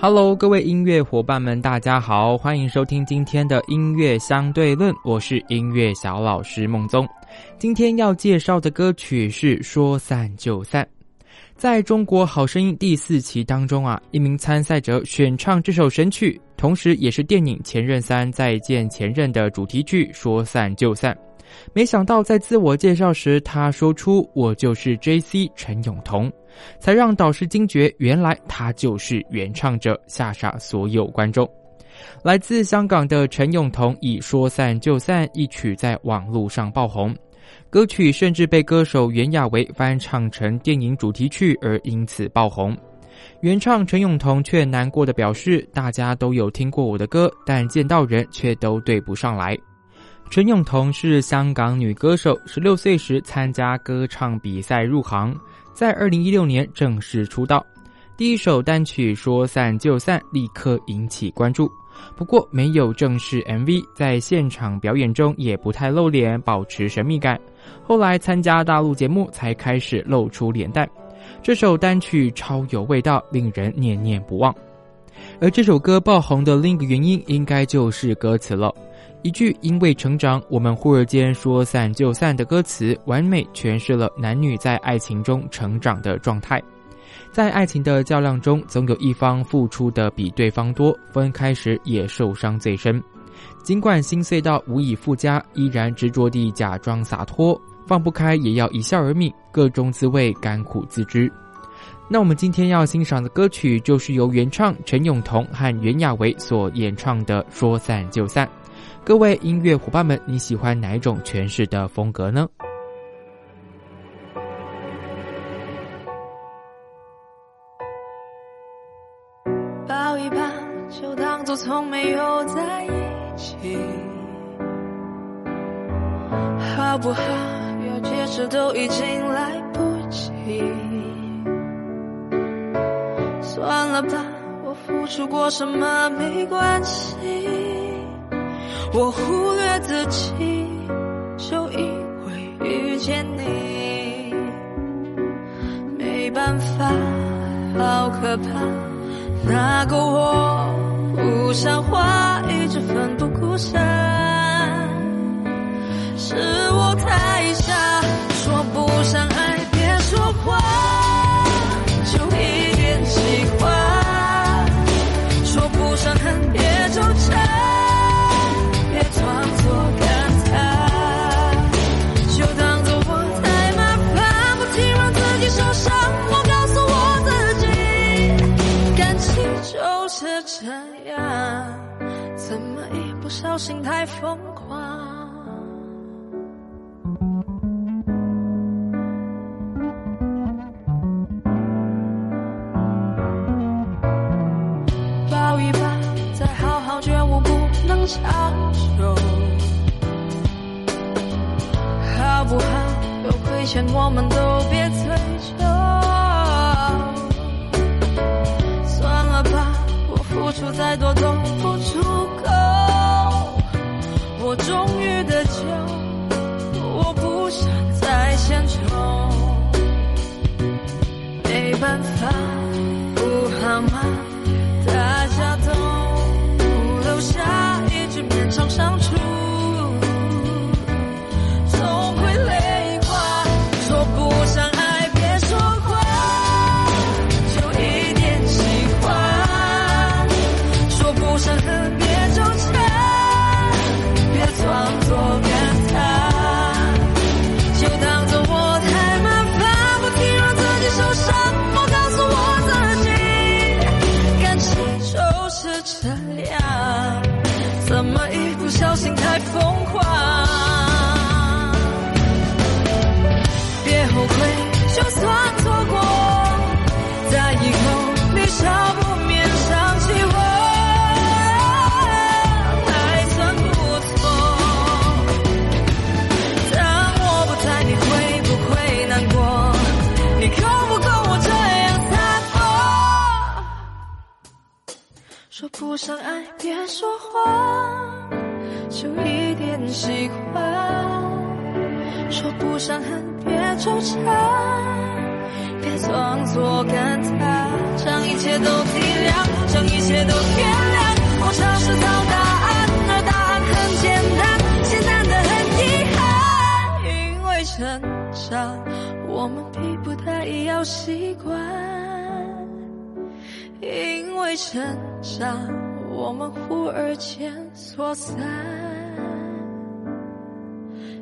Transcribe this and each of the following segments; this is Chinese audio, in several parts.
Hello，各位音乐伙伴们，大家好，欢迎收听今天的音乐相对论，我是音乐小老师孟宗。今天要介绍的歌曲是《说散就散》。在中国好声音第四期当中啊，一名参赛者选唱这首神曲，同时也是电影《前任三再见前任》的主题曲《说散就散》。没想到在自我介绍时，他说出“我就是 J.C. 陈永彤”。才让导师惊觉，原来他就是原唱者，吓傻所有观众。来自香港的陈永彤以《说散就散》一曲在网络上爆红，歌曲甚至被歌手袁娅维翻唱成电影主题曲，而因此爆红。原唱陈永彤却难过的表示：“大家都有听过我的歌，但见到人却都对不上来。”陈永彤是香港女歌手，十六岁时参加歌唱比赛入行。在二零一六年正式出道，第一首单曲《说散就散》立刻引起关注。不过没有正式 MV，在现场表演中也不太露脸，保持神秘感。后来参加大陆节目才开始露出脸蛋。这首单曲超有味道，令人念念不忘。而这首歌爆红的另一个原因，应该就是歌词了。一句“因为成长，我们忽而间说散就散”的歌词，完美诠释了男女在爱情中成长的状态。在爱情的较量中，总有一方付出的比对方多，分开时也受伤最深。尽管心碎到无以复加，依然执着地假装洒脱，放不开也要一笑而泯，各种滋味，甘苦自知。那我们今天要欣赏的歌曲，就是由原唱陈永彤和袁娅维所演唱的《说散就散》。各位音乐伙伴们，你喜欢哪一种诠释的风格呢？抱一抱，就当作从没有在意起，好不好？要解释都已经来不及。算了吧，我付出过什么没关系。我忽略自己，就因为遇见你，没办法，好可怕。那个我不像话，一直奋不顾小心太疯狂，抱一抱，再好好觉悟，不能强求，好不好？有亏欠，我们都别追究。算了吧，我付出再多都不足。我终于得救，我不想再献丑，没办法，不好吗？不上爱，别说谎，就一点喜欢；说不上恨，别纠缠，别装作感叹，将一切都体谅，将一切都原谅。我尝试找答案，而答案很简单，简单的很遗憾。因为成长，我们逼不得已要习惯。因为成长，我们忽而间说散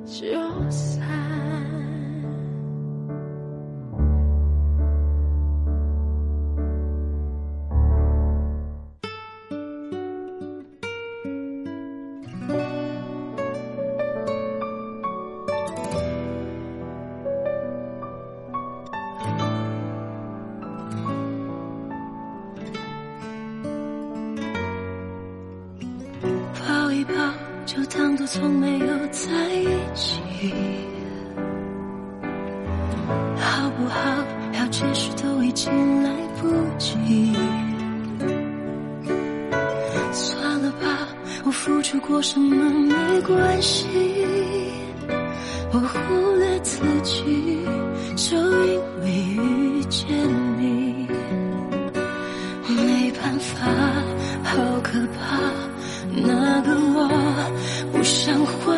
就散。就当作从没有在一起，好不好？要解释都已经来不及。算了吧，我付出过什么没关系，我忽略自己，就因为遇见你，那个我不。像话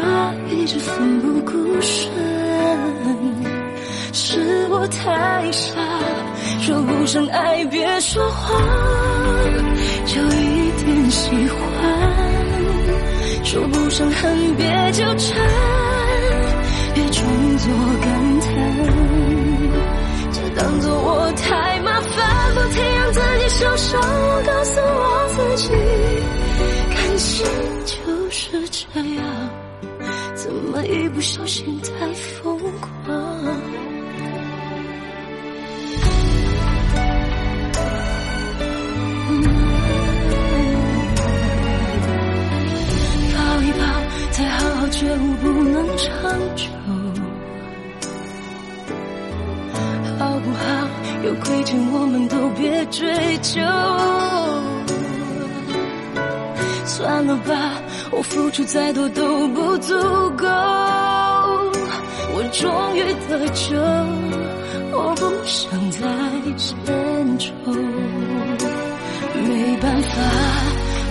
一直奋不顾身，是我太傻，说不上爱别说谎，就一点喜欢；说不上恨别纠缠，别装作感叹，就当作我太麻烦，不停让自己受伤。我告诉我不小心太疯狂？抱一抱，再好好觉悟，不能长久，好不好？有亏欠，我们都别追究。算了吧。我付出再多都不足够，我终于得救，我不想再牵愁。没办法，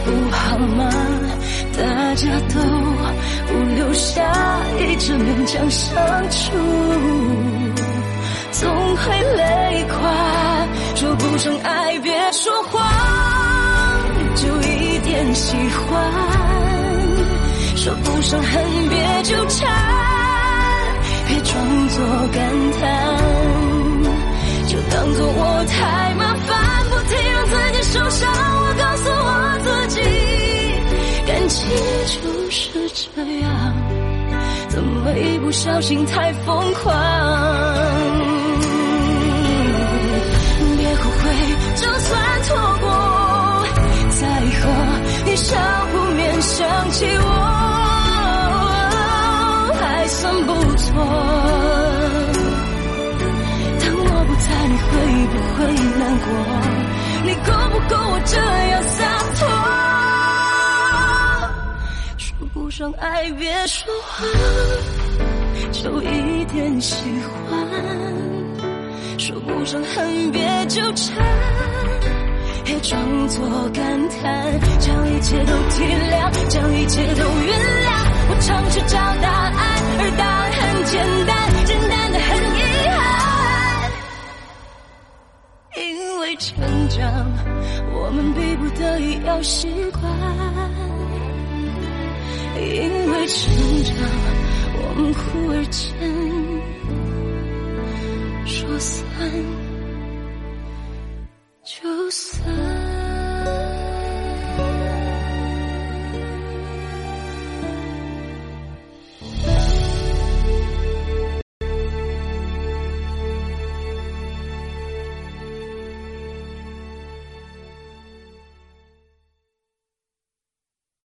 不好吗？大家都不留下，一直勉强相处，总会累垮。说不上爱，别说谎，就一点喜欢。说不上恨，别纠缠，别装作感叹，就当作我太麻烦，不停让自己受伤。我告诉我自己，感情就是这样，怎么一不小心太疯狂？别后悔，就算错过，在和你相当我不在，你会不会难过？你够不够我这样洒脱？说不上爱，别说谎，就一点喜欢；说不上恨，别纠缠，别装作感叹，将一切都体谅，将一切都原谅。我尝试找答案。答案很简单简单的很遗憾因为成长我们逼不得已要习惯因为成长我们哭而前说散就散